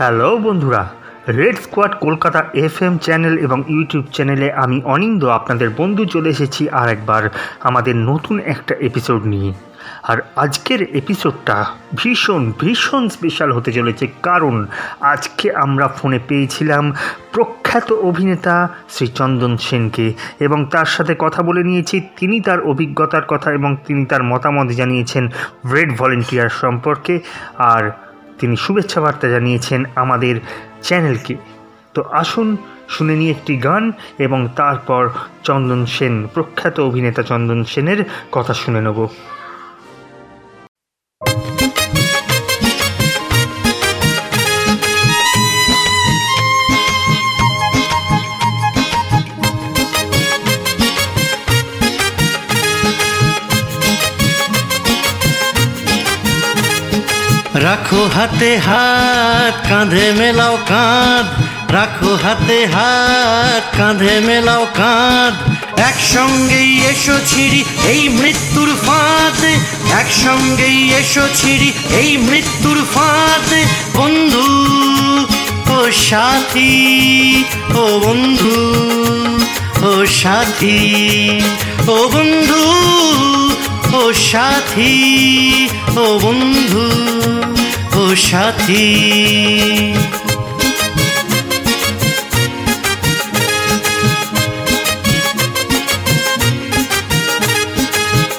Hello বন্ধুরা Red Squad Kolkata F M channel এবং YouTube চ্যানেলে আমি অনিন্দ আপনাদের বন্ধু চলে এসেছি আর একবার আমাদের নতুন একটা এপিসোড নিয়ে। আর আজকের এপিসোডটা ভীষণ ভীষণ স্পেশাল হতে চলেছে কারণ আজকে আমরা ফোনে পেয়েছিলাম প্রখ্যাত অভিনেতা শ্রী চন্দন সেনকে এবং তার সাথে কথা বলে নিয়েছি, তিনি তার অভিজ্ঞতার কথা এবং তিনি তার মতামত জানিয়েছেন রেড ভলেন্টিয়ার সম্পর্কে। আর তিনি শুভেচ্ছা বার্তা জানিয়েছেন আমাদের চ্যানেলকে। তো আসুন শুনে নিয়ে একটি গান এবং তারপর চন্দন সেন, প্রখ্যাত অভিনেতা চন্দন সেনের কথা শুনে নেব। রাখো হাতে হাত, কাঁধে মেলাও কাঁধ। রাখো হাতে হাত, কাঁধে মেলাও কাঁধ। একসঙ্গেই এসো ছিড়ি এই মৃত্যুর ফাঁদ। একসঙ্গেই এসো ছিড়ি এই মৃত্যুর ফাঁদ। বন্ধু, ও সাথী, ও বন্ধু, ও সাথী, ও বন্ধু, ও সাথী, ও বন্ধু। সাথী।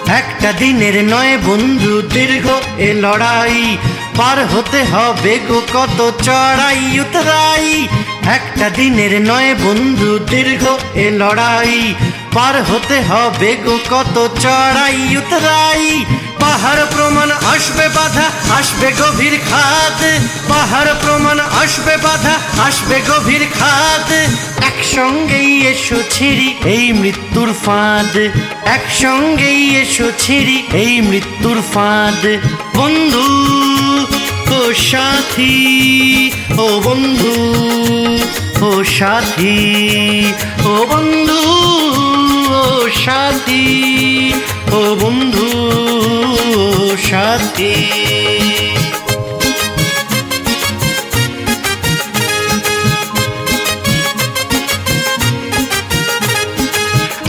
একটা দিনের নয় বন্ধু, দীর্ঘ এ লড়াই। পার হতে হবে গো, কত চড়াই, উতরাই। একটা দিনের নয় বন্ধু, দীর্ঘ এ লড়াই। পার হতে হবে গো, কত চড়াই, উতরাই। পাহাড় প্রমাণ আসবে বাধা, আসবে গভীর খাদ পাহাড় প্রমাণ আসবে বাধা, আসবে গভীর খাদ একসঙ্গেই এসো ছিড়ি এই মৃত্যুর ফাঁদ। একসঙ্গেই এসো ছিড়ি এই মৃত্যুর ফাঁদ। বন্ধু, ও সাথী, ও বন্ধু, ও সাথী, ও বন্ধু, ও সাথী, ও বন্ধু। সাথী।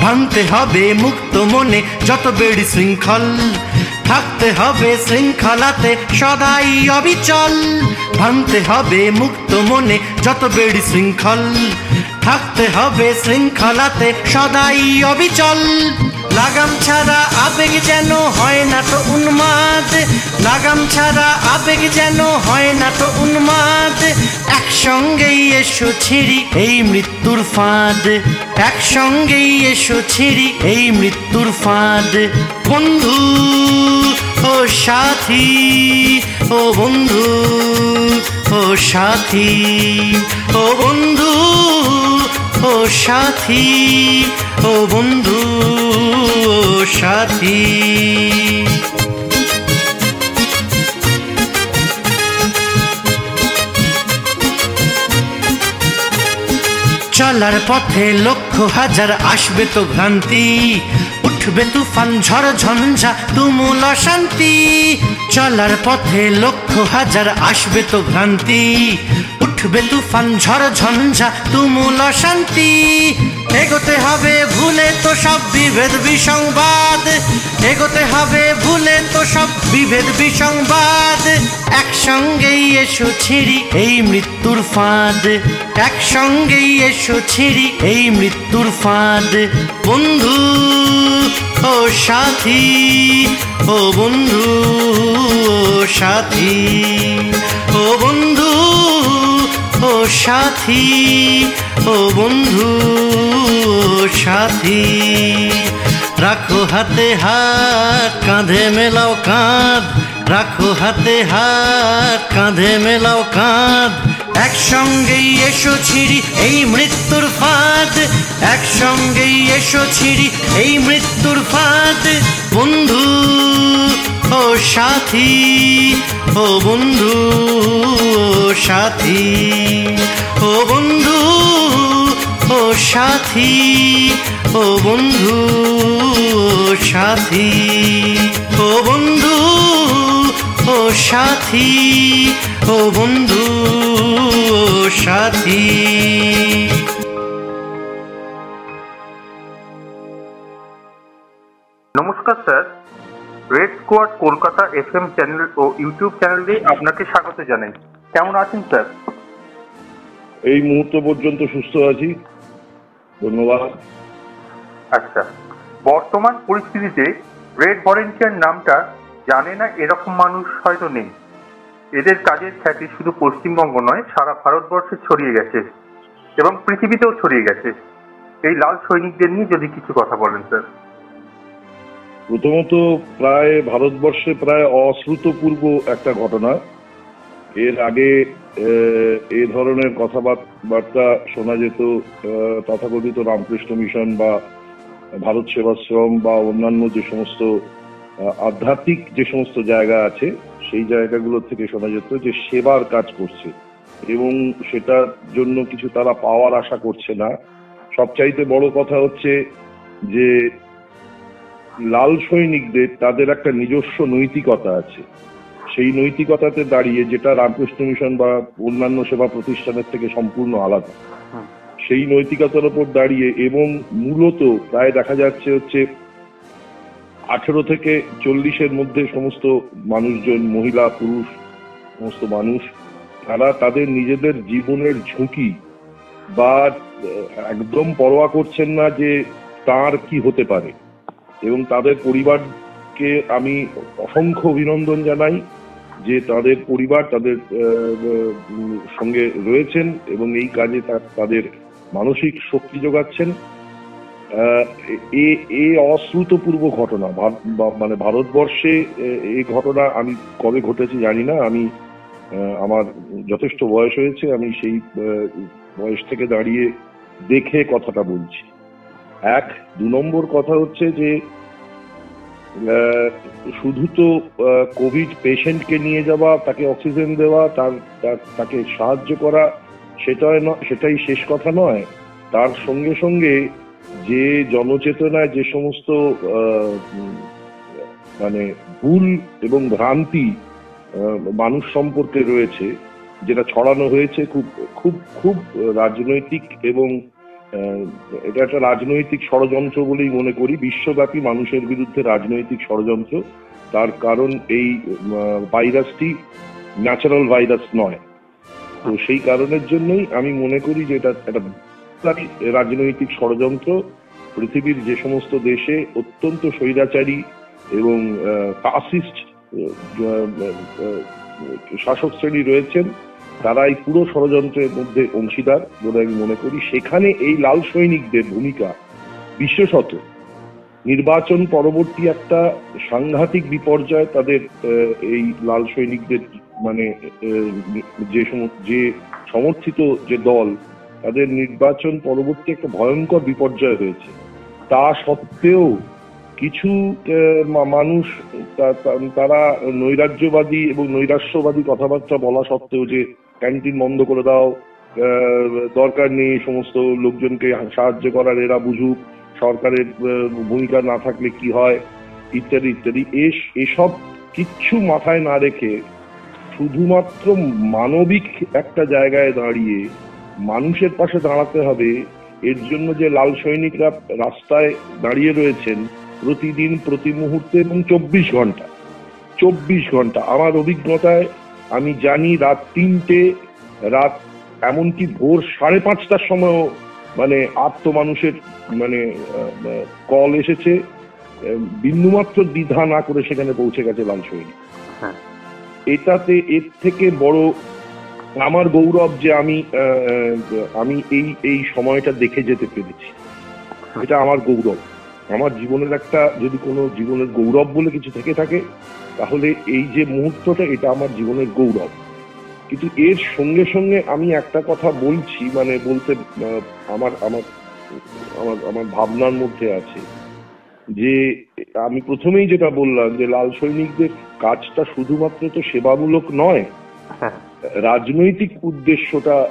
ভাঙতে হবে মুক্ত মনে যত বেড়ি শৃঙ্খল, থাকতে হবে শৃঙ্খলাতে সদাই অবিচল। ভাঙতে হবে মুক্ত মনে যত বেড়ি শৃঙ্খল, থাকতে হবে শৃঙ্খলাতে সদাই অবিচল। লাগাম ছাড়া আবেগ যেন হয় না তো উন্মাদ। লাগাম ছাড়া আবেগ যেন হয় না তো উন্মাদ। একসঙ্গেই এসো ছিড়ি এই মৃত্যুর ফাঁদ। একসঙ্গেই এসো ছিড়ি এই মৃত্যুর ফাঁদ। বন্ধু, ও সাথী, ও বন্ধু, ও সাথী, ও বন্ধু। সাথী, ও বন্ধু সাথী। চলার পথে লক্ষ হাজার আসবে তো ভ্রান্তি, উঠবে তুফান, ঝড়, ঝঞ্ঝা, তুমুল শান্তি চলার পথে লক্ষ হাজার আসবে তো ভ্রান্তি উঠবে তুফান, ঝড়, ঝঞ্ঝা, তুমুল শান্তি এগোতে হবে ভুলে তো সব বিভেদ বিসংবাদ। এগোতে হবে ভুলে তো সব বিভেদ বিসংবাদ। একসঙ্গেই এসো ছিড়ি এই মৃত্যুর ফাঁদ। একসঙ্গেই এসো ছিড়ি এই মৃত্যুর ফাঁদ। বন্ধু, ও সাথী, ও বন্ধু সাথী, ও বন্ধু ও সাথী, ও বন্ধু, সাথী, রাখো হাতে হাত, কাঁধে মেলাও কাঁধ, রাখো হাতে হাত, কাঁধে মেলাও কাঁধ। একসঙ্গেই এসো ছিড়ি এই মৃত্যুর ফাঁদ, একসঙ্গেই এসো ছিড়ি এই মৃত্যুর ফাঁদ। বন্ধু ও সাথী ও বন্ধু সাথী, ও বন্ধু, ও সাথী, ও বন্ধু সাথী, ও বন্ধু, ও সাথী, ও বন্ধু সাথী। নমস্কার, sir. Squad Kolkata F M channel ও ইউটিউব চ্যানেলে আপনাকে স্বাগত জানাই। কেমন আছেন স্যার? এই মুহূর্ত পর্যন্ত সুস্থ আছি। ধন্যবাদ। আচ্ছা বর্তমান পরিস্থিতিতে রেড ভলেন্টিয়ার নামটা জানে না এরকম মানুষ হয়তো নেই। এদের কাজের খ্যাতি শুধু পশ্চিমবঙ্গ নয় সারা ভারতবর্ষে ছড়িয়ে গেছে এবং পৃথিবীতেও ছড়িয়ে গেছে। এই লাল সৈনিকদের নিয়ে যদি কিছু কথা বলেন স্যার। প্রথমত প্রায় ভারতবর্ষে প্রায় অশ্রুতপূর্ব একটা ঘটনা। এর আগে, এ ধরনের কথাবার্তা শোনা যেত তথাকথিত রামকৃষ্ণ মিশন বা ভারত সেবাশ্রম বা অন্যান্য যে সমস্ত আধ্যাত্মিক যে সমস্ত জায়গা আছে, সেই জায়গাগুলো থেকে শোনা যেত যে সেবার কাজ করছে এবং সেটার জন্য কিছু তারা পাওয়ার আশা করছে না। সবচাইতে বড় কথা হচ্ছে যে লাল সৈনিকদের তাদের একটা নিজস্ব নৈতিকতা আছে। সেই নৈতিকতাতে দাঁড়িয়ে যেটা রামকৃষ্ণ মিশন বা অন্যান্য সেবা প্রতিষ্ঠানের থেকে সম্পূর্ণ আলাদা। সেই নৈতিকতার উপর দাঁড়িয়ে এবং মূলত প্রায় দেখা যাচ্ছে হচ্ছে আঠেরো থেকে চল্লিশের মধ্যে সমস্ত মানুষজন মহিলা পুরুষ সমস্ত মানুষ তারা তাদের নিজেদের জীবনের ঝুঁকি বা একদম পরোয়া করছেন না যে তার কি হতে পারে। এবং তাদের পরিবারকে আমি অসংখ্য অভিনন্দন জানাই যে তাদের পরিবার তাদের সঙ্গে রয়েছেন এবং এই কাজে তাদের মানসিক শক্তি যোগাচ্ছেন। এ এ অশ্রুতপূর্ব ঘটনা মানে ভারতবর্ষে এই ঘটনা আমি কবে ঘটেছে জানি না। আমি আমার যথেষ্ট বয়স হয়েছে, আমি সেই বয়স থেকে দাঁড়িয়ে দেখে কথাটা বলছি। এক, দু নম্বর কথা হচ্ছে যে শুধু তো কোভিড পেশেন্টকে নিয়ে যাওয়া, তাকে অক্সিজেন দেওয়া, তার তাকে সাহায্য করা, সেটাই সেটাই শেষ কথা নয়। তার সঙ্গে সঙ্গে যে জনচেতনায় যে সমস্ত মানে ভুল এবং ভ্রান্তি মানুষ সম্পর্কে রয়েছে, যেটা ছড়ানো হয়েছে খুব খুব খুব রাজনৈতিক এবং এটা একটা রাজনৈতিক ষড়যন্ত্র বলেই মনে করি। বিশ্বব্যাপী মানুষের বিরুদ্ধে রাজনৈতিক ষড়যন্ত্র। তার কারণ এই ভাইরাসটি ন্যাচারাল ভাইরাস নয়। তো সেই কারণের জন্যই আমি মনে করি যে এটা একটা রাজনৈতিক ষড়যন্ত্র। পৃথিবীর যে সমস্ত দেশে অত্যন্ত স্বৈরাচারী এবং কাসিস্ট শাসক শ্রেণি রয়েছেন তারা এই পুরো ষড়যন্ত্রের মধ্যে অংশীদার বলে আমি মনে করি। সেখানে এই লাল সৈনিকদের ভূমিকা বিশেষত নির্বাচন পরবর্তী একটা সাংঘাতিক বিপর্যয় তাদের এই লাল সৈনিকদের মানে যে যে সমর্থিত যে দল, তাদের নির্বাচন পরবর্তী একটা ভয়ঙ্কর বিপর্যয় হয়েছে। তা সত্ত্বেও কিছু মানুষ তারা নৈরাজ্যবাদী এবং নৈরাশ্যবাদী কথাবার্তা বলা সত্ত্বেও যে ক্যান্টিন বন্ধ করে দাও। দরকার নেই সমস্ত লোকজনকে সাহায্য করার, এরা বুঝুক সরকারের ভূমিকা না থাকলে কি হয়, ইত্যাদি ইত্যাদি। এস- এসব কিচ্ছু মাথায় না রেখে শুধুমাত্র মানবিক একটা জায়গায় দাঁড়িয়ে মানুষের পাশে দাঁড়াতে হবে। এর জন্য যে লাল সৈনিকরা রাস্তায় দাঁড়িয়ে রয়েছেন প্রতিদিন, প্রতি মুহূর্তে এবং চব্বিশ ঘণ্টা চব্বিশ ঘণ্টা। আমার অভিজ্ঞতায় আমি জানি রাত তিনটে রাত এমনকি ভোর সাড়ে পাঁচটার সময়ও মানে আত্ম মানুষের মানে কল এসেছে। বিন্দুমাত্র দ্বিধা না করে সেখানে পৌঁছে গেছে লাল সৈনিক হ্যাঁ। এটাতে এর থেকে বড় আমার গৌরব যে আমি আমি এই এই সময়টা দেখে যেতে পেরেছি। এটা আমার গৌরব। আমার জীবনের একটা যদি কোনো জীবনের গৌরব বলে কিছু থেকে থাকে তাহলে এই যে মুহূর্তটা, এটা আমার জীবনের গৌরব। কিন্তু এর সঙ্গে সঙ্গে আমি একটা কথা বলছি মানে বলতে আমার আমার আমার আমার ভাবনার মধ্যে আছে। যে আমি প্রথমেই যেটা বললাম যে, লাল সৈনিকদের কাজটা শুধুমাত্র তো সেবামূলক নয় হ্যাঁ। রাজনৈতিক উদ্দেশ্যটা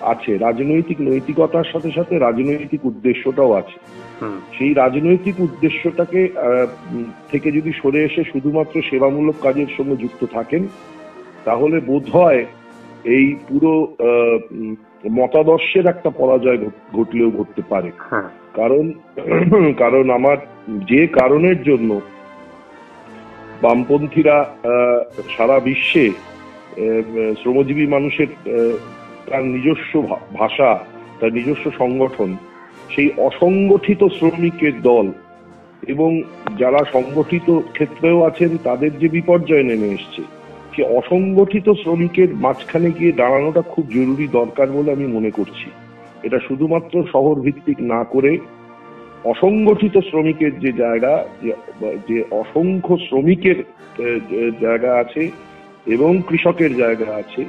আছে। রাজনৈতিক নৈতিকতার সাথে সাথে রাজনৈতিক উদ্দেশ্যটাও আছে। সেই রাজনৈতিক উদ্দেশ্যটাকে থেকে যদি সরে এসে শুধুমাত্র সেবামূলক কাজের সঙ্গে যুক্ত থাকেন তাহলে বোধ হয় এই পুরো আহ, মতাদর্শের একটা পরাজয় ঘটলেও ঘটতে পারে। হ্যাঁ। কারণ কারণ আমার যে কারণের জন্য বামপন্থীরা আহ, সারা বিশ্বে শ্রমজীবী মানুষের তার নিজস্ব ভাষা, তার নিজস্ব সংগঠন, সেই অসংগঠিত শ্রমিকের দল এবং যারা সংগঠিত ক্ষেত্রেও আছেন, তাদের যে বিপর্যয় নেমে এসছে, সে অসংগঠিত শ্রমিকের মাঝখানে গিয়ে দাঁড়ানোটা খুব জরুরি দরকার বলে আমি মনে করছি। এটা শুধুমাত্র শহর ভিত্তিক না করে অসংগঠিত শ্রমিকের যে জায়গা, যে অসংখ্য শ্রমিকের জায়গা আছে এবং কৃষকের জায়গা আছে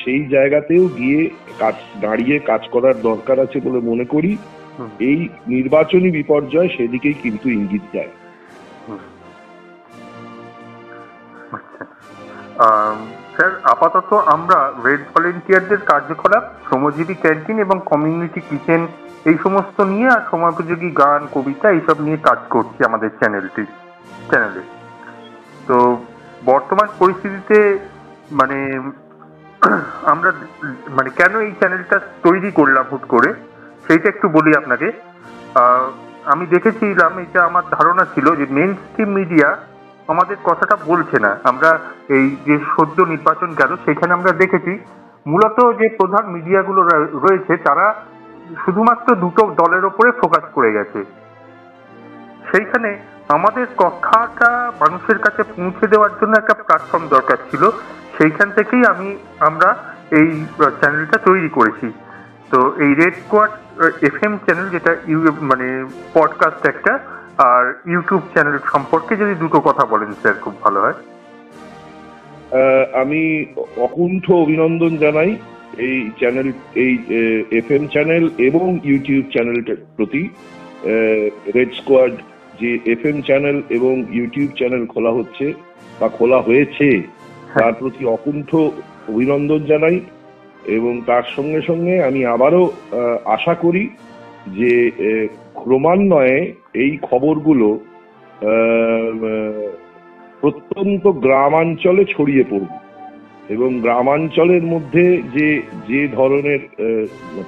সেই জায়গাতেও গিয়ে কাজ দাঁড়িয়ে কাজ করার দরকার আছে বলে মনে করি। এই নির্বাচনী বিপর্যয় সেদিকেই কিন্তু ইঙ্গিত দেয়। আচ্ছা। স্যার আপাতত আমরা রেড ভলেন্টিয়ারদের কার্যকলাপ শ্রমজীবী ক্যান্টিন এবং কমিউনিটি কিচেন এই সমস্ত নিয়ে আর সময়োপযোগী গান কবিতা এইসব নিয়ে কাজ করছি আমাদের চ্যানেলটি চ্যানেলে। তো বর্তমান পরিস্থিতিতে মানে আমরা মানে কেন এই চ্যানেলটা তৈরি করলাম হুট করে, সেইটা একটু বলি আপনাকে। আমি দেখেছিলাম, এটা আমার ধারণা ছিল যে মেন স্ট্রিম মিডিয়া আমাদের কথাটা বলছে না। আমরা এই যে সদ্য নির্বাচন গেল সেখানে আমরা দেখেছি, মূলত যে প্রধান মিডিয়াগুলো রয়েছে, তারা শুধুমাত্র দুটো দলের ওপরে ফোকাস করে গেছে। সেইখানে আমাদের কথাটা মানুষের কাছে পৌঁছে দেওয়ার জন্য একটা প্ল্যাটফর্ম দরকার ছিল। সেইখান থেকেই আমি, আমরা এই চ্যানেলটা তৈরি করেছি। তো এই রেড স্কোয়াড এফএম চ্যানেল যেটা ইউ মানে পডকাস্ট একটা, আর ইউটিউব চ্যানেল সম্পর্কে যদি দুটো কথা বলেন, স্যার, খুব ভালো হয়। আমি অকুণ্ঠ অভিনন্দন জানাই এই চ্যানেল এই এফ এম চ্যানেল এবং ইউটিউব চ্যানেলটার প্রতি। রেড স্কোয়াড যে এফ এম চ্যানেল এবং ইউটিউব চ্যানেল খোলা হচ্ছে বা খোলা হয়েছে তার প্রতি অকুণ্ঠ অভিনন্দন জানাই এবং তার সঙ্গে সঙ্গে আমি আবারও আশা করি যে ক্রমান্বয়ে এই খবরগুলো প্রত্যন্ত গ্রামাঞ্চলে ছড়িয়ে পড়বে এবং গ্রামাঞ্চলের মধ্যে যে যে ধরনের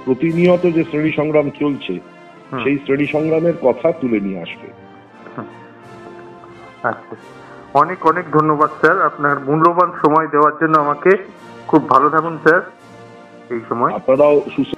প্রতিনিয়ত যে শ্রেণি সংগ্রাম চলছে সেই শ্রেণি সংগ্রামের কথা তুলে নিয়ে আসবে। আচ্ছা। অনেক অনেক ধন্যবাদ স্যার। আপনার মূল্যবান সময় দেওয়ার জন্য আমাকে খুব ভালো থাকুন স্যার এই সময়। আপনারাও সুস্থ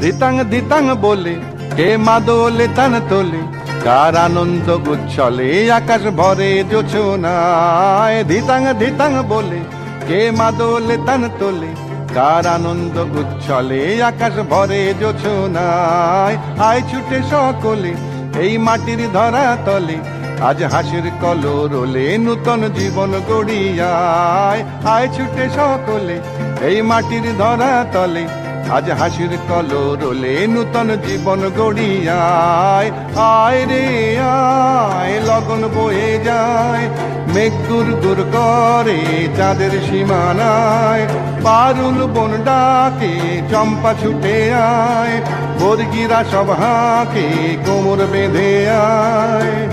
দিতাং দিতাং বলে কে মাদলে তান তোলে কার আনন্দ গুচ্ছলে আকাশ ভরে জোছনায় ধিতাং ধিতাং বলে, কে মাদলে তান তোলে কার আনন্দ গুচ্ছলে আকাশ ভরে জোছনায় আয় ছুটে সকলে, এই মাটির ধরা তলে, আজ হাসির কলরোলে নূতন জীবন গড়িয়ায়। আয় ছুটে সকলে, এই মাটির ধরা তলে আজ হাসির কলরোলে নূতন জীবন গড়িয়ায়। আয় রে, আয়, লগন বয়ে যায়। মেঘ গুর গুর করে চাঁদের সীমানায়। পারুল বন ডাকে, চম্পা ছুটে আয়। বর্গিরা সব হাঁকে, কোমর বেঁধে আয়।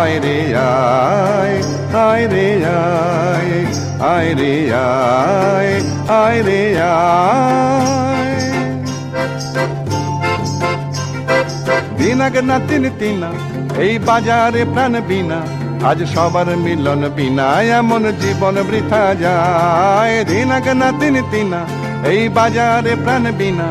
আয় রে, আয় আয় রে, আয় আয় রে, আয় আয় রে, আয়। দিনাগ না তিন তিনা, এই বাজারে প্রাণ বিনা। আজ সবার মিলন বিনা এমন জীবন বৃথা যায়। দিনাগ না তিন তিনা, এই বাজারে প্রাণ বিনা।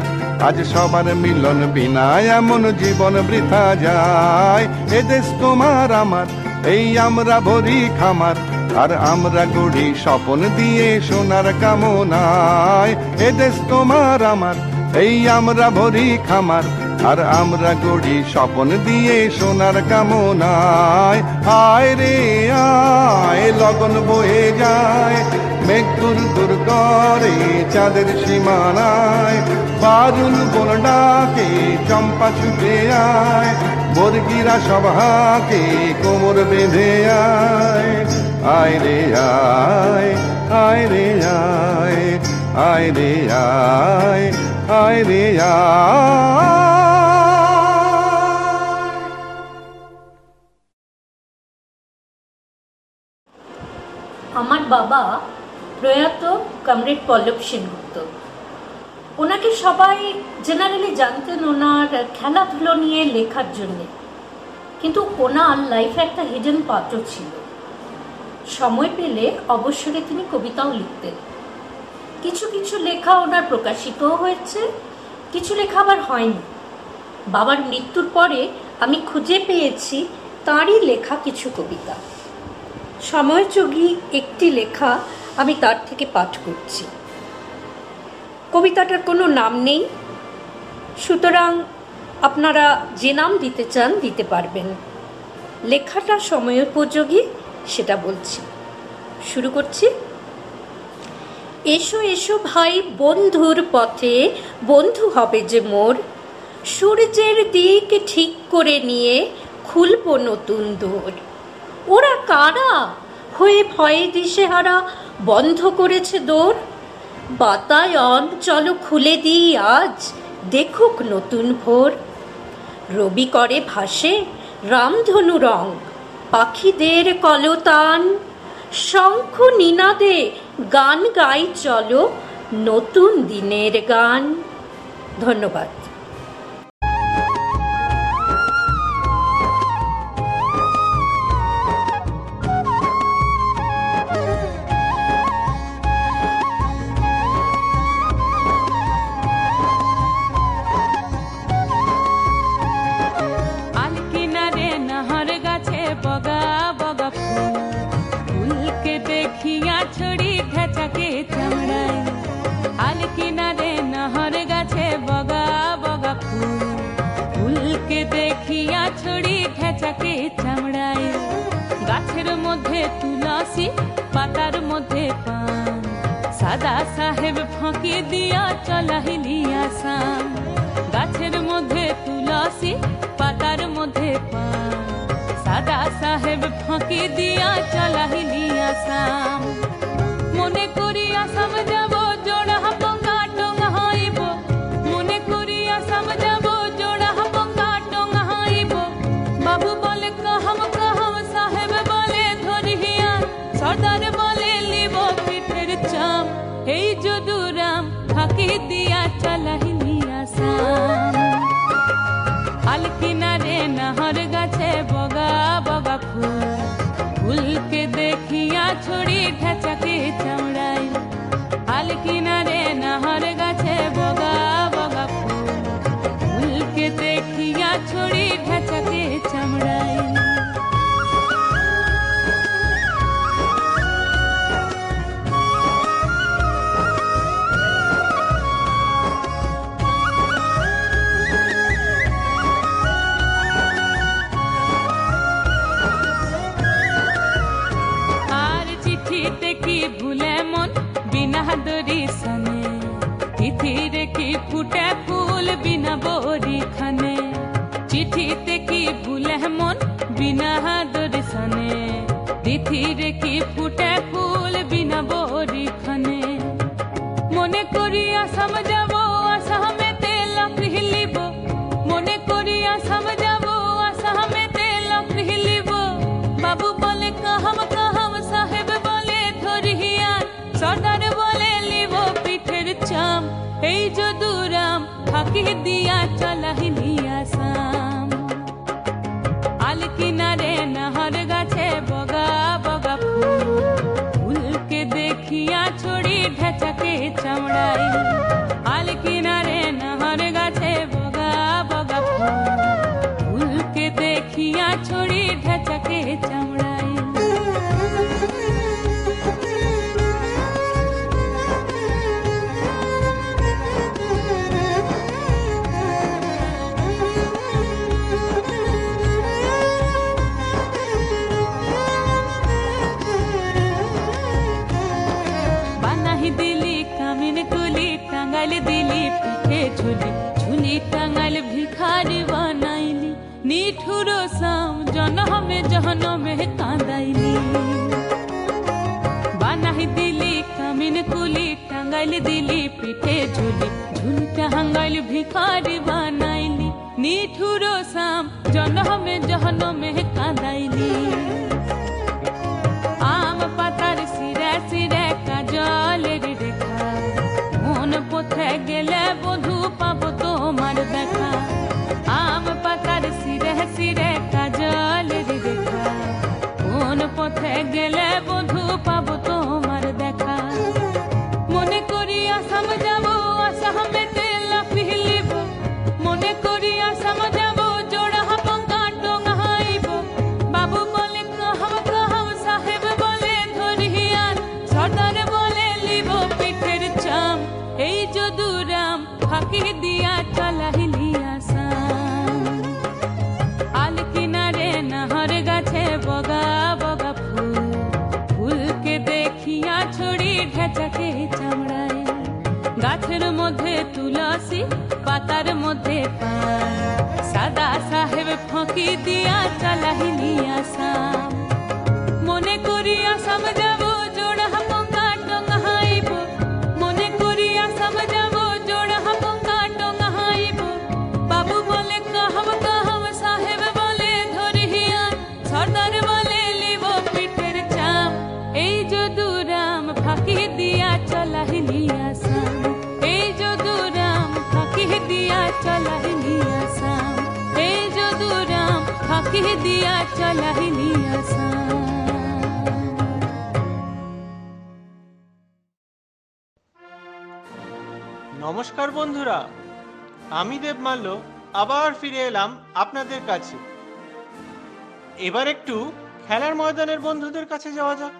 আজ সবার মিলন বিনা এমন জীবন বৃথা যায়। এ দেশ তোমার আমার, এই আমরা ভরি খামার। আর আমরা গড়ি স্বপন দিয়ে সোনার কামনায়। এ দেশ তোমার আমার এই আমরা ভরি খামার, আর আমরা গড়ি স্বপন দিয়ে সোনার কামনায়। আয় রে, আয়, লগন বয়ে যায়। মেঘ দূর দূর করে চাঁদের সীমানায়। বারুল বন ডাকে, চম্পা ছুটে আয়। বর্গিরা হাঁকে কোমর বেঁধে আয়। আয় রে, আয় আয় রে, আয় আয় রে, আয়। আয় রে আয় আমার বাবা প্রয়াত কমরেড পল্লব সেনগুপ্ত। ওনাকে সবাই জেনারেলি জানতেন ওনার খেলাধুলো নিয়ে লেখার জন্যে। কিন্তু ওনার লাইফে একটা হিডেন পাত্র ছিল। সময় পেলে অবসরে তিনি কবিতাও লিখতেন। কিছু কিছু লেখা ওনার প্রকাশিতও হয়েছে, কিছু লেখা আবার হয়নি। বাবার মৃত্যুর পরে আমি খুঁজে পেয়েছি তাঁরই লেখা কিছু কবিতা। সময়যোগী একটি লেখা আমি তার থেকে পাঠ করছি। কবিতাটার কোনো নাম নেই। সুতরাং আপনারা যে নাম দিতে চান দিতে পারবেন। লেখাটা সময়োপযোগী সেটা বলছি। শুরু করছি। এসো এসো ভাই, বন্ধুর পথে, বন্ধু হবে যে মোর। সূর্যের দিক ঠিক করে নিয়ে খুলব নতুন দোর। ওরা কারা? হয়ে ভয়ে দিশেহারা বন্ধ করেছে দোর। বাতায়ন চলো খুলে দিই আজ, দেখুক নতুন ভোর। রবি করে ভাসে রামধনু রং, পাখিদের কলতান। শঙ্খ নিনাদে গান গাই চলো নতুন দিনের গান। ধন্যবাদ। ঢেচাকে চামড়াই আলকিনারে নাহর গাছে বগা বগা ফুল। ফুলকে দেখিয়া ছড়ি ঢেচাকে ফুল বিনা বরি খানে চিঠিতে কি ভুলে মন বিনা দরি সনে তিথিরে কি ফুটে ফাঁকি দিয়া চলাহিলি আসাম আলকিনারে নাহর গাছে বগা বগা ফুল ফুলকে দেখিয়া ছড়ি ঢেচাকে চামড়াই আলকিনারে নাহর গাছে বগা বগা ফুল ফুলকে দেখিয়া ছড়ি ঢেচাকে চামড়াই বানাহি दिली झुली झुली भिखारी बनाइली। साम जनह में में कांदाइली। बनाई दिली, कमिन कुली, टंगल पीठे झुली, झुल टंगल भिखारी बनाइली। निठुरो साम जनह में जहन में कांदा পথে গেলে বধু পাবো सदा साहेब फकी दी নমস্কার বন্ধুরা, আমি দেবমাল্য আবার ফিরে এলাম আপনাদের কাছে। এবার একটু খেলার ময়দানের বন্ধুদের কাছে যাওয়া যাক।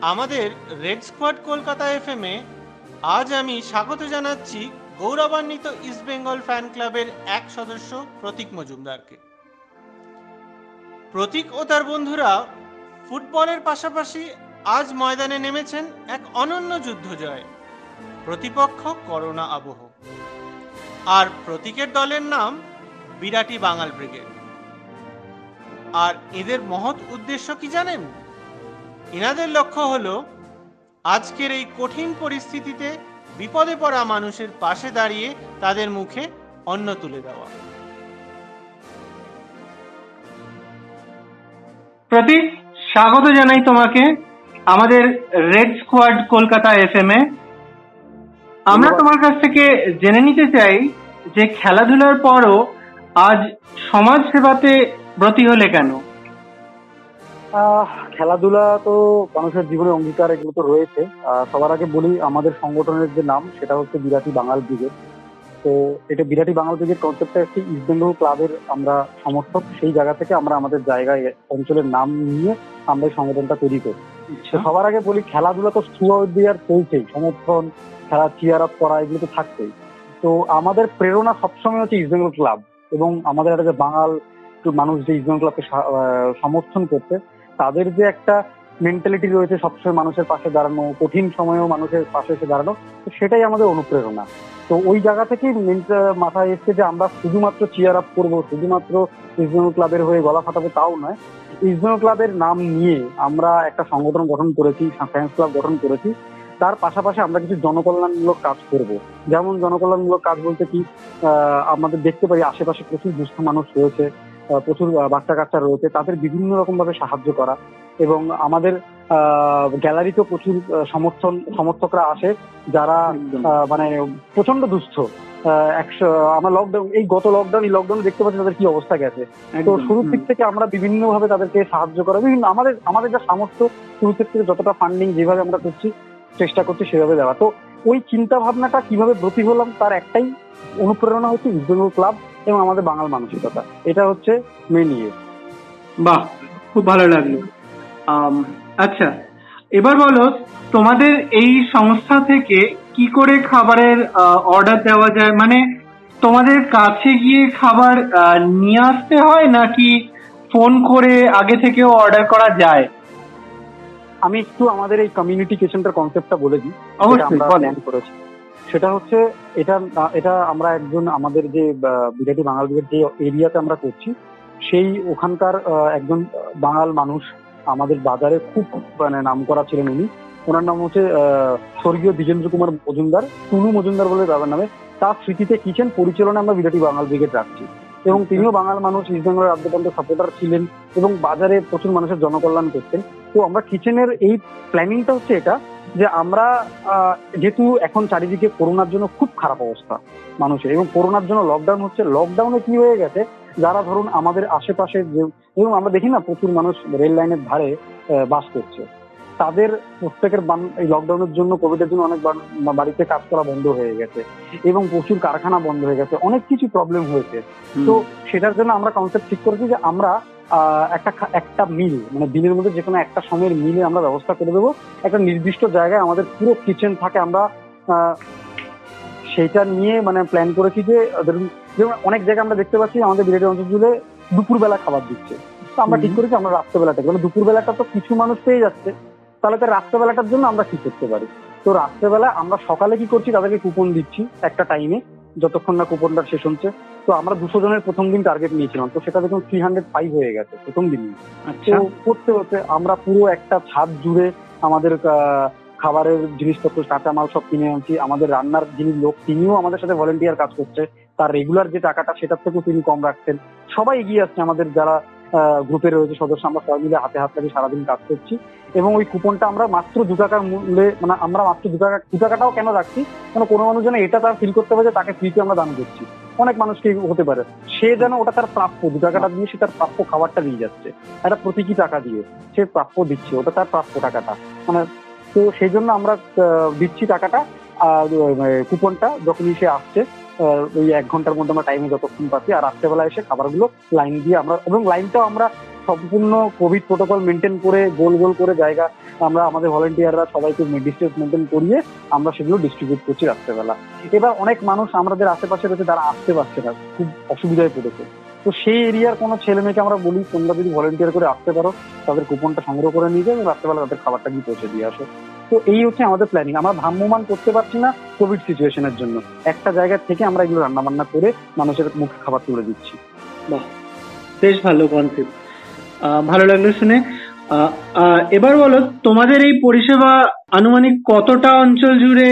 আমাদের রেড স্কোয়াড কলকাতা এফএমে আজ আমি স্বাগত জানাচ্ছি গৌরবান্বিত ইস্টবেঙ্গল ফ্যান ক্লাবের এক সদস্য প্রতীক মজুমদারকে। প্রতীক ও তার বন্ধুরা ফুটবলের পাশাপাশি আজ ময়দানে নেমেছেন এক অনন্য যুদ্ধ জয় প্রতিপক্ষ করোনা আবহ। আর প্রতীকের দলের নাম বিরাটি বাঙাল ব্রিগেড। আর এদের মহৎ উদ্দেশ্য কি জানেন? এনাদের লক্ষ্য হলো আজকের এই কঠিন পরিস্থিতিতে বিপদে পড়া মানুষের পাশে দাঁড়িয়ে তাদের মুখে অন্ন তুলে দেওয়া। প্রতীক স্বাগত জানাই তোমাকে আমাদের রেড স্কোয়াড কলকাতা এফএম এ। আমরা তোমার কাছ থেকে জেনে নিতে চাই যে খেলাধুলার পরও আজ সমাজ সেবাতে ব্রতী হলে কেন? খেলাধুলা তো মানুষের জীবনে অঙ্গীকার এগুলো তো রয়েছে সবার আগে বলি আমাদের সংগঠনের যে নাম সেটা হচ্ছে বিরাটি বাঙাল ব্রিগেড। তো এটা বিরাটি বাঙাল ব্রিগেড কনসেপ্টটা একটি ইস্ট বেঙ্গল ক্লাবের আমরা সমর্থক সেই জায়গা থেকে আমরা আমাদের জায়গায় অঞ্চলের নাম নিয়ে আমরা এই সংগঠনটা তৈরি করি। সবার আগে বলি খেলাধুলা তো থ্রু আউট ইয়ার চলছেই সমর্থন খেলা চিয়ার আপ করা এগুলো তো থাকছেই। তো আমাদের প্রেরণা সবসময় হচ্ছে ইস্ট বেঙ্গল ক্লাব এবং আমাদের একটা যে বাঙাল মানুষ যে ইস্ট বেঙ্গল ক্লাবকে সমর্থন করছে তাদের যে একটা মেন্টালিটি রয়েছে সবসময় মানুষের পাশে দাঁড়ানো কঠিন সময়েও মানুষের পাশে এসে দাঁড়ানো তো সেটাই আমাদের অনুপ্রেরণা। তো ওই জায়গা থেকেই মাথায় এসছে যে আমরা শুধুমাত্র চিয়ার আপ করব, শুধুমাত্র ইসলাম ক্লাবের হয়ে গলা ফাটাবো তাও নয় ইসলাম ক্লাবের নাম নিয়ে আমরা একটা সংগঠন গঠন করেছি ফ্যান্স ক্লাব গঠন করেছি। তার পাশাপাশি আমরা কিছু জনকল্যাণমূলক কাজ করব। যেমন জনকল্যাণমূলক কাজ বলতে কি আমাদের দেখতে পাই আশেপাশে প্রচুর দুস্থ মানুষ রয়েছে প্রচুর বাচ্চা কাচ্চা রয়েছে, তাদের বিভিন্ন রকম ভাবে সাহায্য করা। এবং আমাদের গ্যালারিতেও প্রচুর সমর্থন সমর্থকরা আসে যারা আহ, মানে প্রচণ্ড দুস্থ। একশো আমরা লকডাউন এই গত লকডাউন এই লকডাউনে দেখতে পাচ্ছি তাদের কি অবস্থা গেছে। তো শুরুর দিক থেকে আমরা বিভিন্ন ভাবে তাদেরকে সাহায্য করা বিভিন্ন আমাদের আমাদের যা সামর্থ্য শুরু থেকে যতটা ফান্ডিং যেভাবে আমরা করছি চেষ্টা করছি সেভাবে দেওয়া। তো ওই চিন্তা ভাবনাটা কীভাবে ব্রতী হলাম তার একটাই অনুপ্রেরণা হচ্ছে ইস্টবেঙ্গল ক্লাব এবং আমাদের বাঙাল মানসিকতা। এটা হচ্ছে মেন ইয়ে। বাহ খুব ভালো লাগল। আচ্ছা এবার বলো তোমাদের এই সংস্থা থেকে কি করে খাবারের অর্ডার দেওয়া যায়? মানে তোমাদের কাছে গিয়ে খাবার নিয়ে আসতে হয় নাকি ফোন করে আগে থেকেও অর্ডার করা যায়? আমি একটু আমাদের এই কমিউনিটি কিচেনটার কনসেপ্টটা বলে দিই করেছি। সেটা হচ্ছে এটা এটা আমরা একজন আমাদের যে বিরাটি বাঙালিদের যে এরিয়াতে আমরা করছি সেই ওখানকার একজন বাঙাল মানুষ আমাদের বাজারে খুব মানে নাম করা ছিলেন উনি। ওনার নাম হচ্ছে স্বর্গীয় দ্বিজেন্দ্র কুমার মজুমদার, টুনু মজুমদার বলে দাদার নামে। তার স্মৃতিতে কিচেন পরিচালনা আমরা বিরাটি বাঙাল ব্রিগেড রাখছি এবং তিনিও বাঙাল মানুষ ইস্ট বেঙ্গল রাজ্যতন্ত্র সাপোর্টার ছিলেন এবং বাজারে প্রচুর মানুষের জনকল্যাণ করতেন। তো আমরা কিচেনের এই প্ল্যানিংটা হচ্ছে এটা, যে আমরা যেহেতু এখন চারিদিকে করোনার জন্য খুব খারাপ অবস্থা মানুষের। এবং করোনার জন্য লকডাউন হচ্ছে। লকডাউনে কি হয়ে গেছে? যারা ধরুন আমাদের আশেপাশে যে এবং আমরা দেখি না প্রচুর মানুষ রেল লাইনের ধারে বাস করছে। তাদের প্রত্যেকের এই লকডাউনের জন্য কোভিডের জন্য অনেক বাড়িতে কাজ করা বন্ধ হয়ে গেছে এবং প্রচুর কারখানা বন্ধ হয়ে গেছে। অনেক কিছু প্রবলেম হয়েছে। তো সেটার জন্য আমরা কনসেপ্ট ঠিক করেছি যে আমরা আহ, একটা একটা মিল মানে দিনের মধ্যে যে কোনো একটা সময়ের মিলে আমরা ব্যবস্থা করে দেবো। একটা নির্দিষ্ট জায়গায় আমাদের পুরো কিচেন থাকে আমরা সেইটা নিয়ে মানে প্ল্যান করেছি যে যেমন অনেক জায়গায় আমরা দেখতে পাচ্ছি আমাদের বিরাটি অঞ্চল জুড়ে দুপুরবেলা খাবার দিচ্ছে। তো আমরা ঠিক করেছি আমরা রাত্রেবেলাটা মানে দুপুরবেলাটা তো কিছু মানুষ পেয়ে যাচ্ছে তাহলে তো রাত্রেবেলাটার জন্য আমরা কি করতে পারি? তো রাত্রেবেলা আমরা সকালে কি করছি তাদেরকে কুপন দিচ্ছি একটা টাইমে যতক্ষণ না কুপনটা শেষ হচ্ছে। তো আমরা দুশো জনের প্রথম দিন টার্গেট নিয়েছিলাম তো সেটা দেখুন থ্রি হান্ড্রেড ফাইভ হয়ে গেছে প্রথম দিন। আচ্ছা। তো করতে করতে আমরা পুরো একটা ছাদ জুড়ে আমাদের আহ, খাবারের জিনিসপত্র কাঁচামাল সব কিনে আনছি। আমাদের রান্নার যিনি লোক, তিনিও আমাদের সাথে ভলেন্টিয়ার কাজ করছে। তার রেগুলার যে টাকাটা, সেটার থেকেও তিনি কম রাখছেন। সবাই এগিয়ে আসছে আমাদের যারা গ্রুপে রয়েছে সদস্য, আমরা সবাই মিলে হাতে হাত লাগিয়ে সারাদিন কাজ করছি। এবং ওই কুপনটা আমরা মাত্র দু টাকার মূল্যে মানে আমরা মাত্র দু টাকা, দু টাকাটাও কেন রাখছি? মানে কোনো মানুষ যেন এটা তার ফিল করতে পারে তাকে ফ্রিতে আমরা দান করছি। অনেক মানুষকে হতে পারে। সে যেন ওটা তার প্রাপ্য, দু টাকাটা দিয়ে সে তার প্রাপ্য খাবারটা দিয়ে যাচ্ছে। একটা প্রতীকী টাকা দিয়ে সে প্রাপ্য দিচ্ছে, ওটা তার প্রাপ্য টাকাটা। মানে তো সেই জন্য আমরা দিচ্ছি টাকাটা আর কুপনটা যখনই সে আসছে ওই এক ঘণ্টার মধ্যে আমরা টাইমে যতক্ষণ পাচ্ছি। আর রাত্রেবেলা এসে খাবারগুলো লাইন দিয়ে আমরা, এবং লাইনটাও আমরা সম্পূর্ণ কোভিড প্রোটোকল মেনটেন করে, গোল গোল করে জায়গা আমরা, আমাদের ভলেন্টিয়াররা সবাইকে ডিস্টেন্স মেনটেন করিয়ে আমরা সেগুলো ডিস্ট্রিবিউট করছি রাত্রেবেলা। এবার অনেক মানুষ আমাদের আশেপাশে রয়েছে তারা আসতে পারছে না, খুব অসুবিধায় পড়েছে। তো সেই এরিয়ার কোনো ছেলে মেয়েকে আমরা বলি, তোমরা যদি ভলেন্টিয়ার করে আসতে পারো, তাদের কুপনটা সংগ্রহ করে নিয়ে যাও, এবং রাত্রেবেলা তাদের খাবারটা গিয়ে পৌঁছে দিয়ে আসো। তো এই হচ্ছে আমাদের প্ল্যানিং আমরা ভ্রাম্যমান করতে পারছি না কোভিড সিচুয়েশনের জন্য। একটা জায়গা থেকে আমরা এগুলো রান্না বান্না করে মানুষের মুখে খাবার তুলে দিচ্ছি। বেশ ভালো কনসেপ্ট ভালো লাগল শুনে। এবার বলো, তোমাদের এই পরিষেবা আনুমানিক কতটা অঞ্চল জুড়ে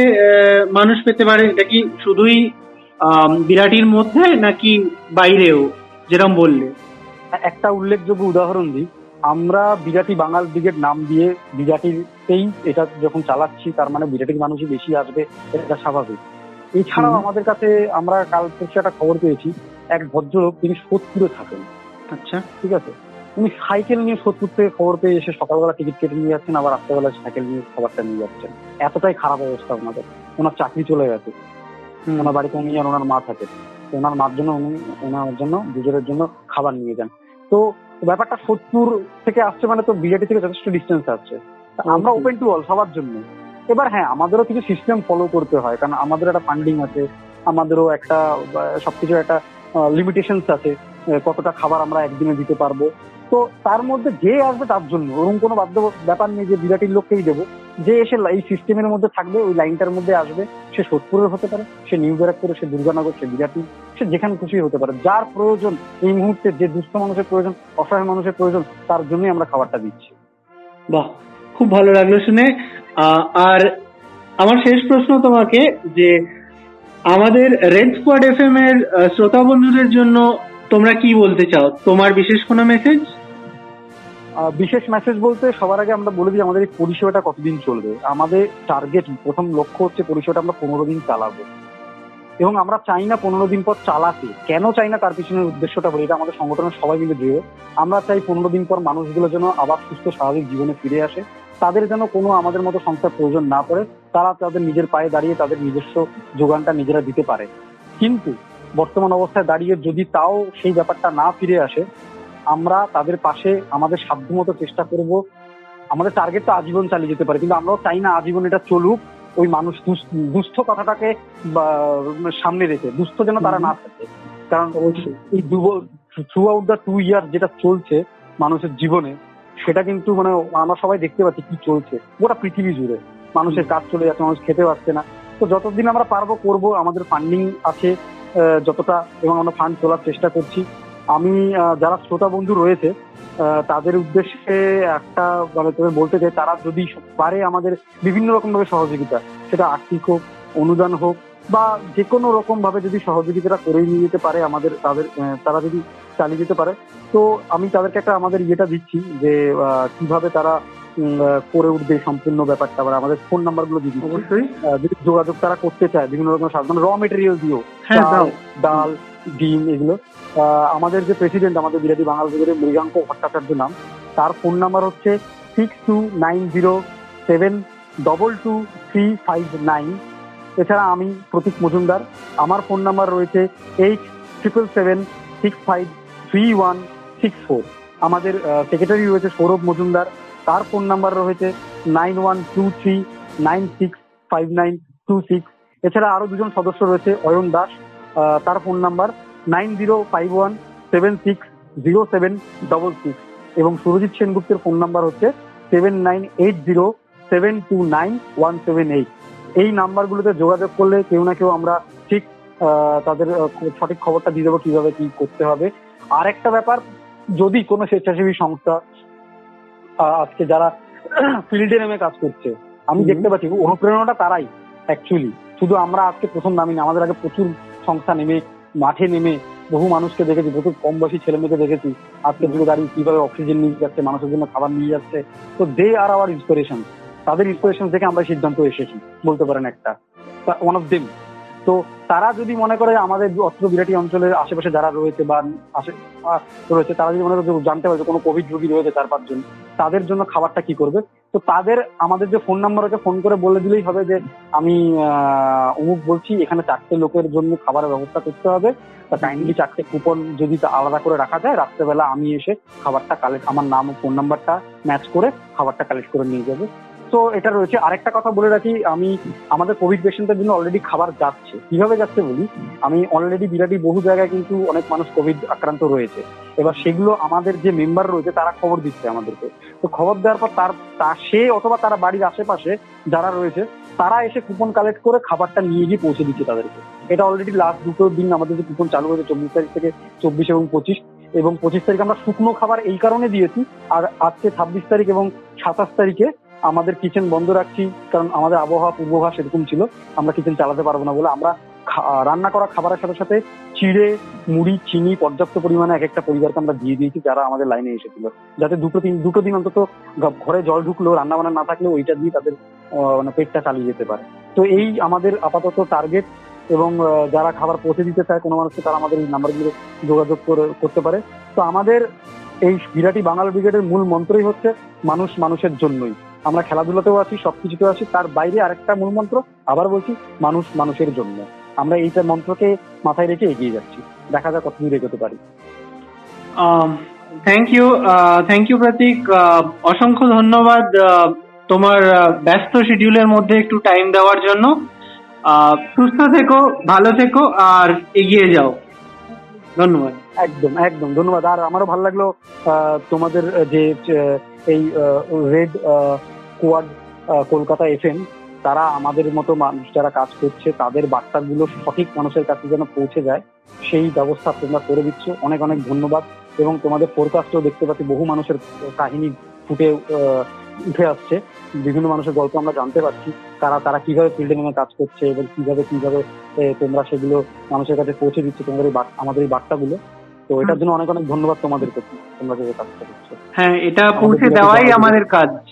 মানুষ পেতে পারে? এটা কি শুধুই বিরাটির মধ্যে নাকি বাইরেও? যেরকম বললে একটা উল্লেখযোগ্য উদাহরণ দিই। আমরা বিরাটি বাঙাল ব্রিগেড নাম দিয়ে বিরাটিতেই এটা যখন চালাচ্ছি তার মানে বিরাটির মানুষই বেশি আসবে এটা স্বাভাবিক। এছাড়াও আমাদের কাছে আমরা কাল পরশু একটা খবর পেয়েছি এক ভদ্রলোক তিনি সোদপুরে থাকেন। আচ্ছা। ঠিক আছে? উনি সাইকেল নিয়ে সোদপুর থেকে খবর পেয়ে এসে সকালবেলা টিকিট কেটে নিয়ে যাচ্ছেন আবার রাত্রেবেলা সাইকেল নিয়ে খাবারটা নিয়ে যাচ্ছেন। এতটাই খারাপ অবস্থা ওনাদের। ওনার চাকরি চলে গেছে। ওনার বাড়িতে উনি আর ওনার মা থাকে তো ওনার মার জন্য উনি ওনার জন্য দুজনের জন্য খাবার নিয়ে যান। তো ব্যাপারটা সোদপুর থেকে আসছে মানে তো বিজেপি থেকে যথেষ্ট ডিস্টেন্স আসছে আমরা ওপেন টু অল সবার জন্য। এবার হ্যাঁ আমাদেরও কিছু সিস্টেম ফলো করতে হয় কারণ আমাদের একটা ফান্ডিং আছে আমাদেরও একটা সবকিছু একটা লিমিটেশন আছে কতটা খাবার আমরা একদিনে দিতে পারব। তো তার মধ্যে যে আসবে তার জন্য। ওরকম কোনো বাধ্য ব্যাপার নেই যে বিরাটির লোককেই দেবো। যে এসে এই সিস্টেমের মধ্যে থাকবে, ওই লাইনটার মধ্যে আসবে, সে সোদপুরের হতে পারে, সে নিউ ব্যারাকপুরে সে দুর্গানগর সে বিরাটি সে যেখানে খুশি হতে পারে। যার প্রয়োজন, এই মুহূর্তে যে দুস্থ মানুষের প্রয়োজন, অসহায় মানুষের প্রয়োজন, তার জন্যই আমরা খাবারটা দিচ্ছি। বাহ, খুব ভালো লাগল শুনে। আর আমার শেষ প্রশ্ন তোমাকে যে, আমাদের রেড স্কোয়াড এফ এম এর শ্রোতা বন্ধুদের জন্য তোমরা কি বলতে চাও? তোমার বিশেষ কোনো মেসেজ বিশেষ মেসেজ বলতে সবার আগে আমরা বলে দিই আমাদের এই পরিষেবাটা কতদিন চলবে। আমাদের টার্গেট প্রথম লক্ষ্য হচ্ছে পরিষেবাটা আমরা পনেরো দিন চালাবো। এবং আমরা চাই না পনেরো দিন পর চালাতে। কেন চাই না তার পিছনের উদ্দেশ্যটা বলি, এটা আমাদের সংগঠনের সবাই মিলে দৃঢ়। আমরা চাই পনেরো দিন পর মানুষগুলো যেন আবার সুস্থ, স্বাভাবিক জীবনে ফিরে আসে। তাদের যেন কোনো আমাদের মতো সংস্থার প্রয়োজন না পড়ে। তারা তাদের নিজের পায়ে দাঁড়িয়ে তাদের নিজস্ব যোগানটা নিজেরা দিতে পারে। কিন্তু বর্তমান অবস্থায় দাঁড়িয়ে যদি তাও সেই ব্যাপারটা না ফিরে আসে আমরা তাদের পাশে আমাদের সাধ্যমতো চেষ্টা করব। আমাদের টার্গেট তো আজীবন চালিয়ে যেতে পারে কিন্তু আমরাও চাই না আজীবন এটা চলুক ওই মানুষ দুস্থ কথাটাকে সামনে রেখে দুস্থ যেন তারা না থাকে। কারণ এই throughout the two year যেটা চলছে মানুষের জীবনে সেটা কিন্তু মানে আমরা সবাই দেখতে পাচ্ছি কি চলছে। গোটা পৃথিবী জুড়ে মানুষের কাজ চলে যাচ্ছে মানুষ খেতে পারছে না। তো যতদিন আমরা পারব করব আমাদের ফান্ডিং আছে যতটা এবং আমরা ফান্ড তোলার চেষ্টা করছি। আমি যারা শ্রোতা বন্ধু রয়েছে আহ, তাদের উদ্দেশ্যে একটা মানে তবে বলতে চাই তারা যদি পারে আমাদের বিভিন্ন রকম ভাবে সহযোগিতা সেটা আর্থিক হোক অনুদান হোক বা যে কোনো রকম ভাবে যদি সহযোগিতাটা করে নিয়ে যেতে পারে আমাদের তাদের তারা যদি চালিয়ে যেতে পারে তো আমি তাদেরকে একটা আমাদের ইয়েটা দিচ্ছি যে আহ, কীভাবে তারা করে উঠবে সম্পূর্ণ ব্যাপারটা আবার আমাদের ফোন নাম্বারগুলো দিচ্ছি। অবশ্যই। যদি যোগাযোগ তারা করতে চায় বিভিন্ন রকম সাধারণ র মেটেরিয়াল দিও হ্যাঁ দাও। ডাল ডিম এগুলো। আমাদের যে প্রেসিডেন্ট আমাদের বিরাটি বাঙাল মৃগাঙ্ক ভট্টাচার্য নাম, তার ফোন নাম্বার হচ্ছে six two nine zero seven double two three five nine এছাড়া আমি প্রতীক মজুমদার, আমার ফোন নাম্বার রয়েছে eight triple seven six five three one six four আমাদের সেক্রেটারি রয়েছে সৌরভ মজুমদার, তার ফোন নাম্বার রয়েছে nine one two three nine six five nine two six এছাড়া আরও দুজন সদস্য রয়েছে, অয়ন দাস তার phone number nine zero five one seven six zero seven double six এবং সুরজিৎ সেনগুপ্তের ফোন নাম্বার হচ্ছে seven nine eight zero seven two nine one seven eight এই নাম্বারগুলোতে যোগাযোগ করলে কেউ না কেউ আমরা ঠিক তাদের সঠিক খবরটা দিয়ে দেবো কীভাবে কি করতে হবে। আর একটা ব্যাপার যদি কোনো স্বেচ্ছাসেবী সংস্থা আজকে যারা ফিল্ডে নেমে কাজ করছে আমি দেখতে পাচ্ছি অনুপ্রেরণাটা তারাই অ্যাকচুয়ালি শুধু আমরা আজকে প্রথম নামিনি আমাদের আগে প্রচুর সংস্থা নেমে, মাঠে নেমে বহু মানুষকে দেখেছি, বহু কম বয়সী ছেলে মেয়েকে দেখেছি। আজকে যুগে দাঁড়িয়ে কীভাবে অক্সিজেন নিয়ে যাচ্ছে, মানুষের জন্য খাবার নিয়ে যাচ্ছে। তো দে আর আওয়ার ইন্সপিরেশন তাদের ইন্সপিরেশন থেকে আমরা সিদ্ধান্ত এসেছি, বলতে পারেন একটা। ওয়ান অফ দেম তো তারা যদি মনে করে আমাদের অত্র বিরাটি অঞ্চলের আশেপাশে যারা রয়েছে বা রয়েছে, তারা যদি মনে করে জানতে পারে কোনো কোভিড রোগী রয়েছে চার পাঁচজন, তাদের জন্য খাবারটা কি করবে? তো তাদের, আমাদের যে ফোন নাম্বার আছে ফোন করে বলে দিলেই হবে যে আমি অমুক বলছি, এখানে চারটে লোকের জন্য খাবারের ব্যবস্থা করতে হবে। তা কাইন্ডলি চারটে কুপন যদি আলাদা করে রাখা যায়, রাত্রেবেলা আমি এসে খাবারটা কালেক্ট আমার নাম ও ফোন নাম্বারটা ম্যাচ করে খাবারটা কালেক্ট করে নিয়ে যাবে। তো এটা রয়েছে। আরেকটা কথা বলে রাখি, আমি আমাদের কোভিড পেশেন্টের জন্য অলরেডি খাবার যাচ্ছে। কীভাবে যাচ্ছে বলি? আমি অলরেডি বিরাটি বহু জায়গায় কিন্তু অনেক মানুষ কোভিড আক্রান্ত রয়েছে। এবার সেগুলো আমাদের যে মেম্বার রয়েছে, তারা খবর দিচ্ছে আমাদেরকে। তো খবর দেওয়ার পর তার সে অথবা তারা বাড়ির আশেপাশে যারা রয়েছে, তারা এসে কুপন কালেক্ট করে খাবারটা নিয়ে গিয়ে পৌঁছে দিচ্ছে তাদেরকে। এটা অলরেডি লাস্ট দুটো দিন আমাদের যে কুপন চালু হয়েছে, চব্বিশ তারিখ থেকে চব্বিশ এবং পঁচিশ। এবং পঁচিশ তারিখ আমরা শুকনো খাবার এই কারণে দিয়েছি। আর আজকে ছাব্বিশ তারিখ এবং সাতাশ তারিখে আমাদের কিচেন বন্ধ রাখছি, কারণ আমাদের আবহাওয়া পূর্বাভাস এরকম ছিল, আমরা কিচেন চালাতে পারব না বলে আমরা রান্না করা খাবারের সাথে সাথে চিড়ে, মুড়ি, চিনি পর্যাপ্ত পরিমাণে এক একটা পরিবারকে আমরা দিয়ে দিয়েছি যারা আমাদের লাইনে এসেছিল। যাতে দুটো দিন দুটো দিন অন্তত ঘরে জল ঢুকলেও রান্না বান্না না থাকলেও ওইটা দিয়ে তাদের মানে পেটটা চালিয়ে যেতে পারে। তো এই আমাদের আপাতত টার্গেট এবং যারা খাবার পৌঁছে দিতে চায় কোনো মানুষকে, তারা আমাদের এই নাম্বারগুলো যোগাযোগ করে, করতে পারে। তো আমাদের এই বিরাটি বাঙাল ব্রিগেডের মূল মন্ত্রই হচ্ছে মানুষ মানুষের জন্যই। আমরা খেলাধুলাতেও আছি সবকিছুতেও আছি তার বাইরে আরেকটা মূল মন্ত্র আবার বলছি মানুষ মানুষের জন্য। আমরা এইটা মন্ত্রকে মাথায় রেখে এগিয়ে যাচ্ছি। দেখা যাক কত দূর এগোতে পারি। Thank you thank you Pratik. অসংখ্য ধন্যবাদ তোমার ব্যস্ত শিডিউলের মধ্যে একটু টাইম দেওয়ার জন্য। সুস্থ থেকো ভালো থেকো আর এগিয়ে যাও। ধন্যবাদ। একদম একদম ধন্যবাদ। আর আমারও ভালো লাগল আহ, তোমাদের যে এই রেড কোয়াড কলকাতা এফ তারা আমাদের মতো মানুষ যারা কাজ করছে তাদের বার্তাগুলো সঠিক মানুষের কাছে যেন পৌঁছে যায় সেই ব্যবস্থা তোমরা করে দিচ্ছ। অনেক অনেক ধন্যবাদ। এবং তোমাদের ফোরকাস্টও দেখতে পাচ্ছি বহু মানুষের কাহিনী ফুটে উঠে আসছে। বিভিন্ন মানুষের গল্প আমরা জানতে পারছি। তারা তারা কীভাবে ফিল্ডে নেমে কাজ করছে এবং কীভাবে কীভাবে তোমরা সেগুলো মানুষের কাছে পৌঁছে দিচ্ছ তোমাদের এই বার্তা- আমাদের এই বার্তাগুলো। তো এটার জন্য অনেক অনেক ধন্যবাদ তোমাদের প্রতি। তোমরা যে কাজটা করছ। হ্যাঁ এটা পৌঁছে দেওয়াই আমাদের কাজ।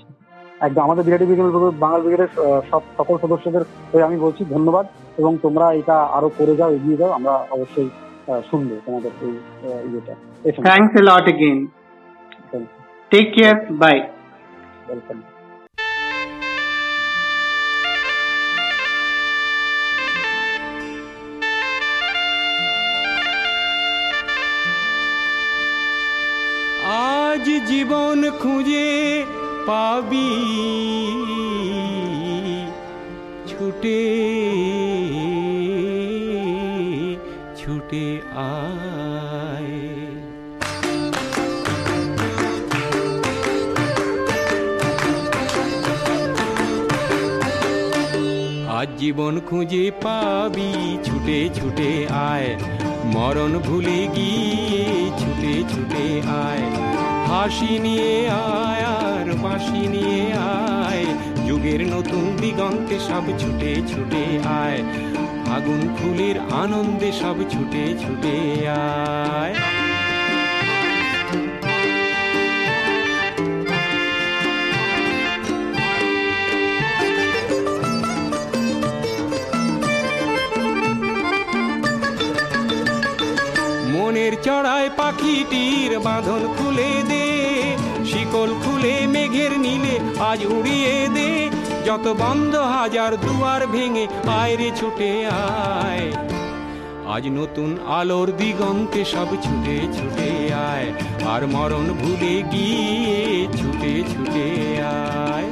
একদম আমাদের বিরাটি ব্রিগেড বাঙাল ব্রিগেডের সব সকল সদস্যদের হয়ে আমি বলছি ধন্যবাদ এবং তোমরা এটা আরও করে যাও এগিয়ে যাও আমরা অবশ্যই শুনব তোমাদের এই ইয়েটা। Thanks a lot again take care bye welcome আজ জীবন খুঁজে পাবি। ছুটে ছুটে আয়। আজ জীবন খুঁজে পাবি, ছুটে ছুটে আয়। মরণ ভুলে গিয়ে ছুটে ছুটে আয়। হাসি নিয়ে আয়। বাঁশি নিয়ে আয়। যুগের নতুন দিগন্তে সব ছুটে ছুটে আয়। আগুন ফুলের আনন্দে সব ছুটে ছুটে আয়। মনের চড়ায় পাখিটির বাঁধন খুলে দে। শিকল খুলে মেঘের নীলে আজ উড়িয়ে দে। যত বন্ধ হাজার দুয়ার ভেঙে আয়রে ছুটে আয়। আজ নতুন আলোর দিগন্তে সব ছুটে ছুটে আয়। আর মরণ ভুলে গিয়ে ছুটে ছুটে আয়।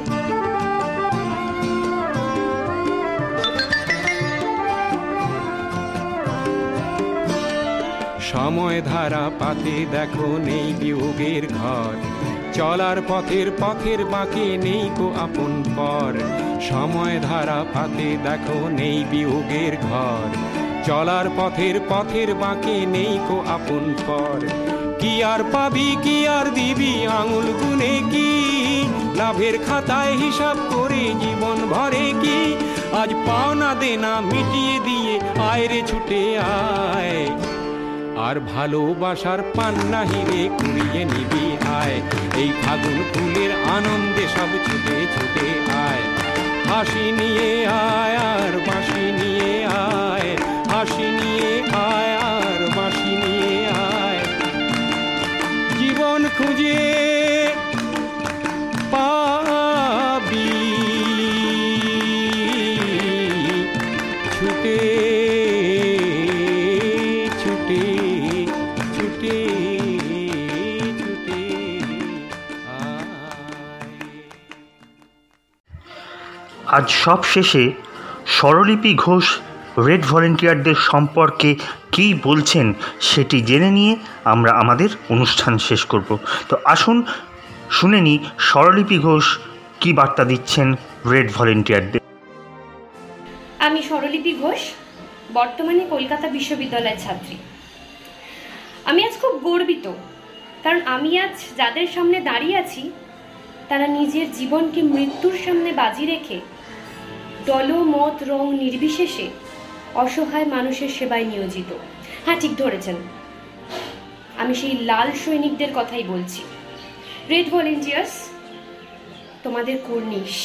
সময় ধারা পাতে দেখো নেই বিয়োগের ঘর। চলার পথের পথের বাঁকে নেই কো আপন পর। সময় ধারা পাতে দেখো নেই বিয়োগের ঘর। চলার পথের পথের বাঁকে নেই কো আপন পর। কি আর পাবি, কি আর দিবি আঙুল গুনে কি? লাভের খাতায় হিসাব করে জীবন ভরে কি? আজ পাওনা দেনা মিটিয়ে দিয়ে আয়রে ছুটে আয়। আর ভালোবাসার পান্না হিরে কুড়িয়ে নিবি আয়। এই ফাগুন ফুলের আনন্দে সব ছুটে ছুটে আয়। হাসি নিয়ে আয়। আজ সব শেষে স্বরলিপি ঘোষ রেড ভলেন্টিয়ারদের সম্পর্কে কী বলছেন সেটি জেনে নিয়ে আমরা আমাদের অনুষ্ঠান শেষ করব। তো আসুন শুনে নিই স্বরলিপি ঘোষ কী বার্তা দিচ্ছেন রেড ভলেন্টিয়ারদের। আমি স্বরলিপি ঘোষ, বর্তমানে কলকাতা বিশ্ববিদ্যালয়ের ছাত্রী। আমি আজ খুব গর্বিত, কারণ আমি আজ যাদের সামনে দাঁড়িয়ে আছি, তারা নিজের জীবনকে মৃত্যুর সামনে বাজি রেখে দল মত রং নির্বিশেষে অসহায় মানুষের সেবায় নিয়োজিত। হ্যাঁ ঠিক ধরেছেন। আমি সেই লাল সৈনিকদের কথাই বলছি। রেড ভলেন্টিয়ার্স তোমাদের কর্নিশ।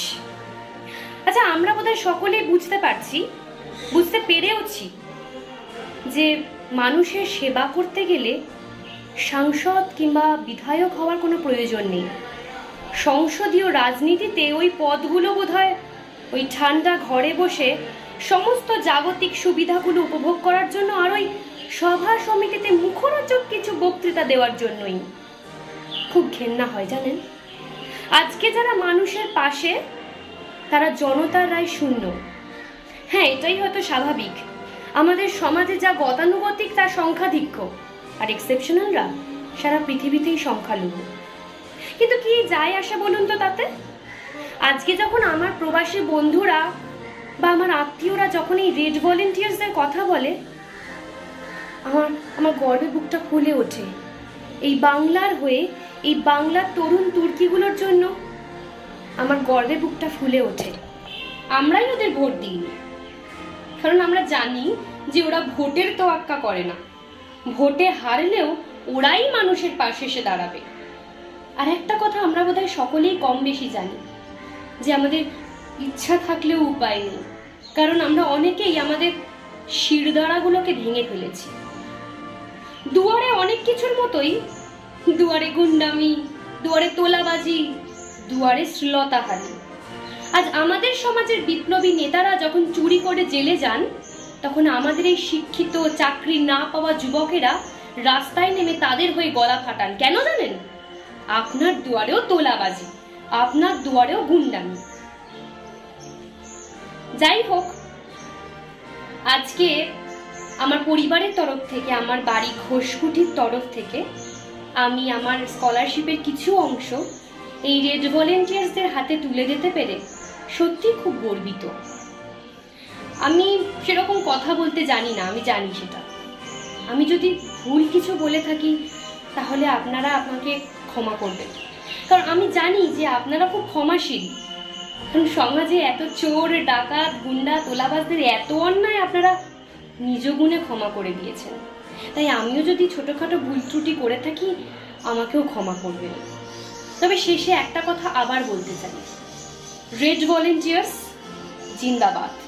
আচ্ছা আমরা বোধহয় সকলেই বুঝতে পারছি, বুঝতে পেরেওছি যে মানুষের সেবা করতে গেলে সাংসদ কিংবা বিধায়ক হওয়ার কোনো প্রয়োজন নেই। সংসদীয় রাজনীতিতে ওই পদগুলো বোধহয় ওই ঠান্ডা ঘরে বসে সমস্ত জাগতিক সুবিধাগুলো উপভোগ করার জন্য আর ওই সভা সমিতিতে মুখরোচক কিছু বক্তৃতা দেওয়ার জন্যই। খুব ঘেন্না হয়, জানেন? আজকে যারা মানুষের পাশে, তারা জনতার রায় শূন্য। হ্যাঁ এটাই হয়তো স্বাভাবিক। আমাদের সমাজে যা গতানুগতিক, তার সংখ্যাধিক্য। আর এক্সেপশনালরা সারা পৃথিবীতেই সংখ্যালঘু। কিন্তু কি যায় আসে বলুন তো তাতে? আজকে যখন আমার প্রবাসী বন্ধুরা বা আমার আত্মীয়রা যখন এই রেড ভলেন্টিয়ার্সদের কথা বলে, আমার আমার গর্বে বুকটা ফুলে ওঠে। এই বাংলার হয়ে, এই বাংলার তরুণ তুর্কিগুলোর জন্য আমার গর্বে বুকটা ফুলে ওঠে। আমরাই ওদের ভোট দিইনি। কারণ আমরা জানি যে ওরা ভোটের তোয়াক্কা করে না। ভোটে হারলেও ওরাই মানুষের পাশে এসে দাঁড়াবে। আর একটা কথা আমরা বোধহয় সকলেই কম বেশি জানি। যে আমাদের ইচ্ছা থাকলেও উপায় নেই। কারণ আমরা অনেকেই আমাদের শিরদাঁড়াগুলোকে ভেঙে ফেলেছি। দুয়ারে অনেক কিছুর মতোই দুয়ারে গুন্ডামি, দুয়ারে তোলাবাজি, দুয়ারে শ্লীলতাহারি আজ আমাদের সমাজের বিপ্লবী নেতারা যখন চুরি করে জেলে যান, তখন আমাদের এই শিক্ষিত, চাকরি না পাওয়া যুবকেরা রাস্তায় নেমে তাদের হয়ে গলা ফাটান। কেন জানেন? আপনার দুয়ারেও তোলাবাজি। আপনার দুয়ারেও গুন্ডামি। যাই হোক, আজকে আমার পরিবারের তরফ থেকে, আমার বাড়ি ঘোষকুটির তরফ থেকে, আমি আমার স্কলারশিপের কিছু অংশ এই রেড ভলেন্টিয়ার্সদের হাতে তুলে দিতে পেরে সত্যি খুব গর্বিত। আমি সেরকম কথা বলতে জানি না, আমি জানি সেটা। আমি যদি ভুল কিছু বলে থাকি, তাহলে আপনারা আমাকে ক্ষমা করবেন। কারণ আমি জানি যে আপনারা খুব ক্ষমাশীল। কারণ সমাজে এত চোর, ডাকাত, গুন্ডা, তোলাবাজদের এত অন্যায় আপনারা নিজ গুণে ক্ষমা করে দিয়েছেন। তাই আমিও যদি ছোটোখাটো ভুল ত্রুটি করে থাকি, আমাকেও ক্ষমা করবেন। তবে শেষে একটা কথা আবার বলতে চাই। রেড ভলেন্টিয়ার্স জিন্দাবাদ।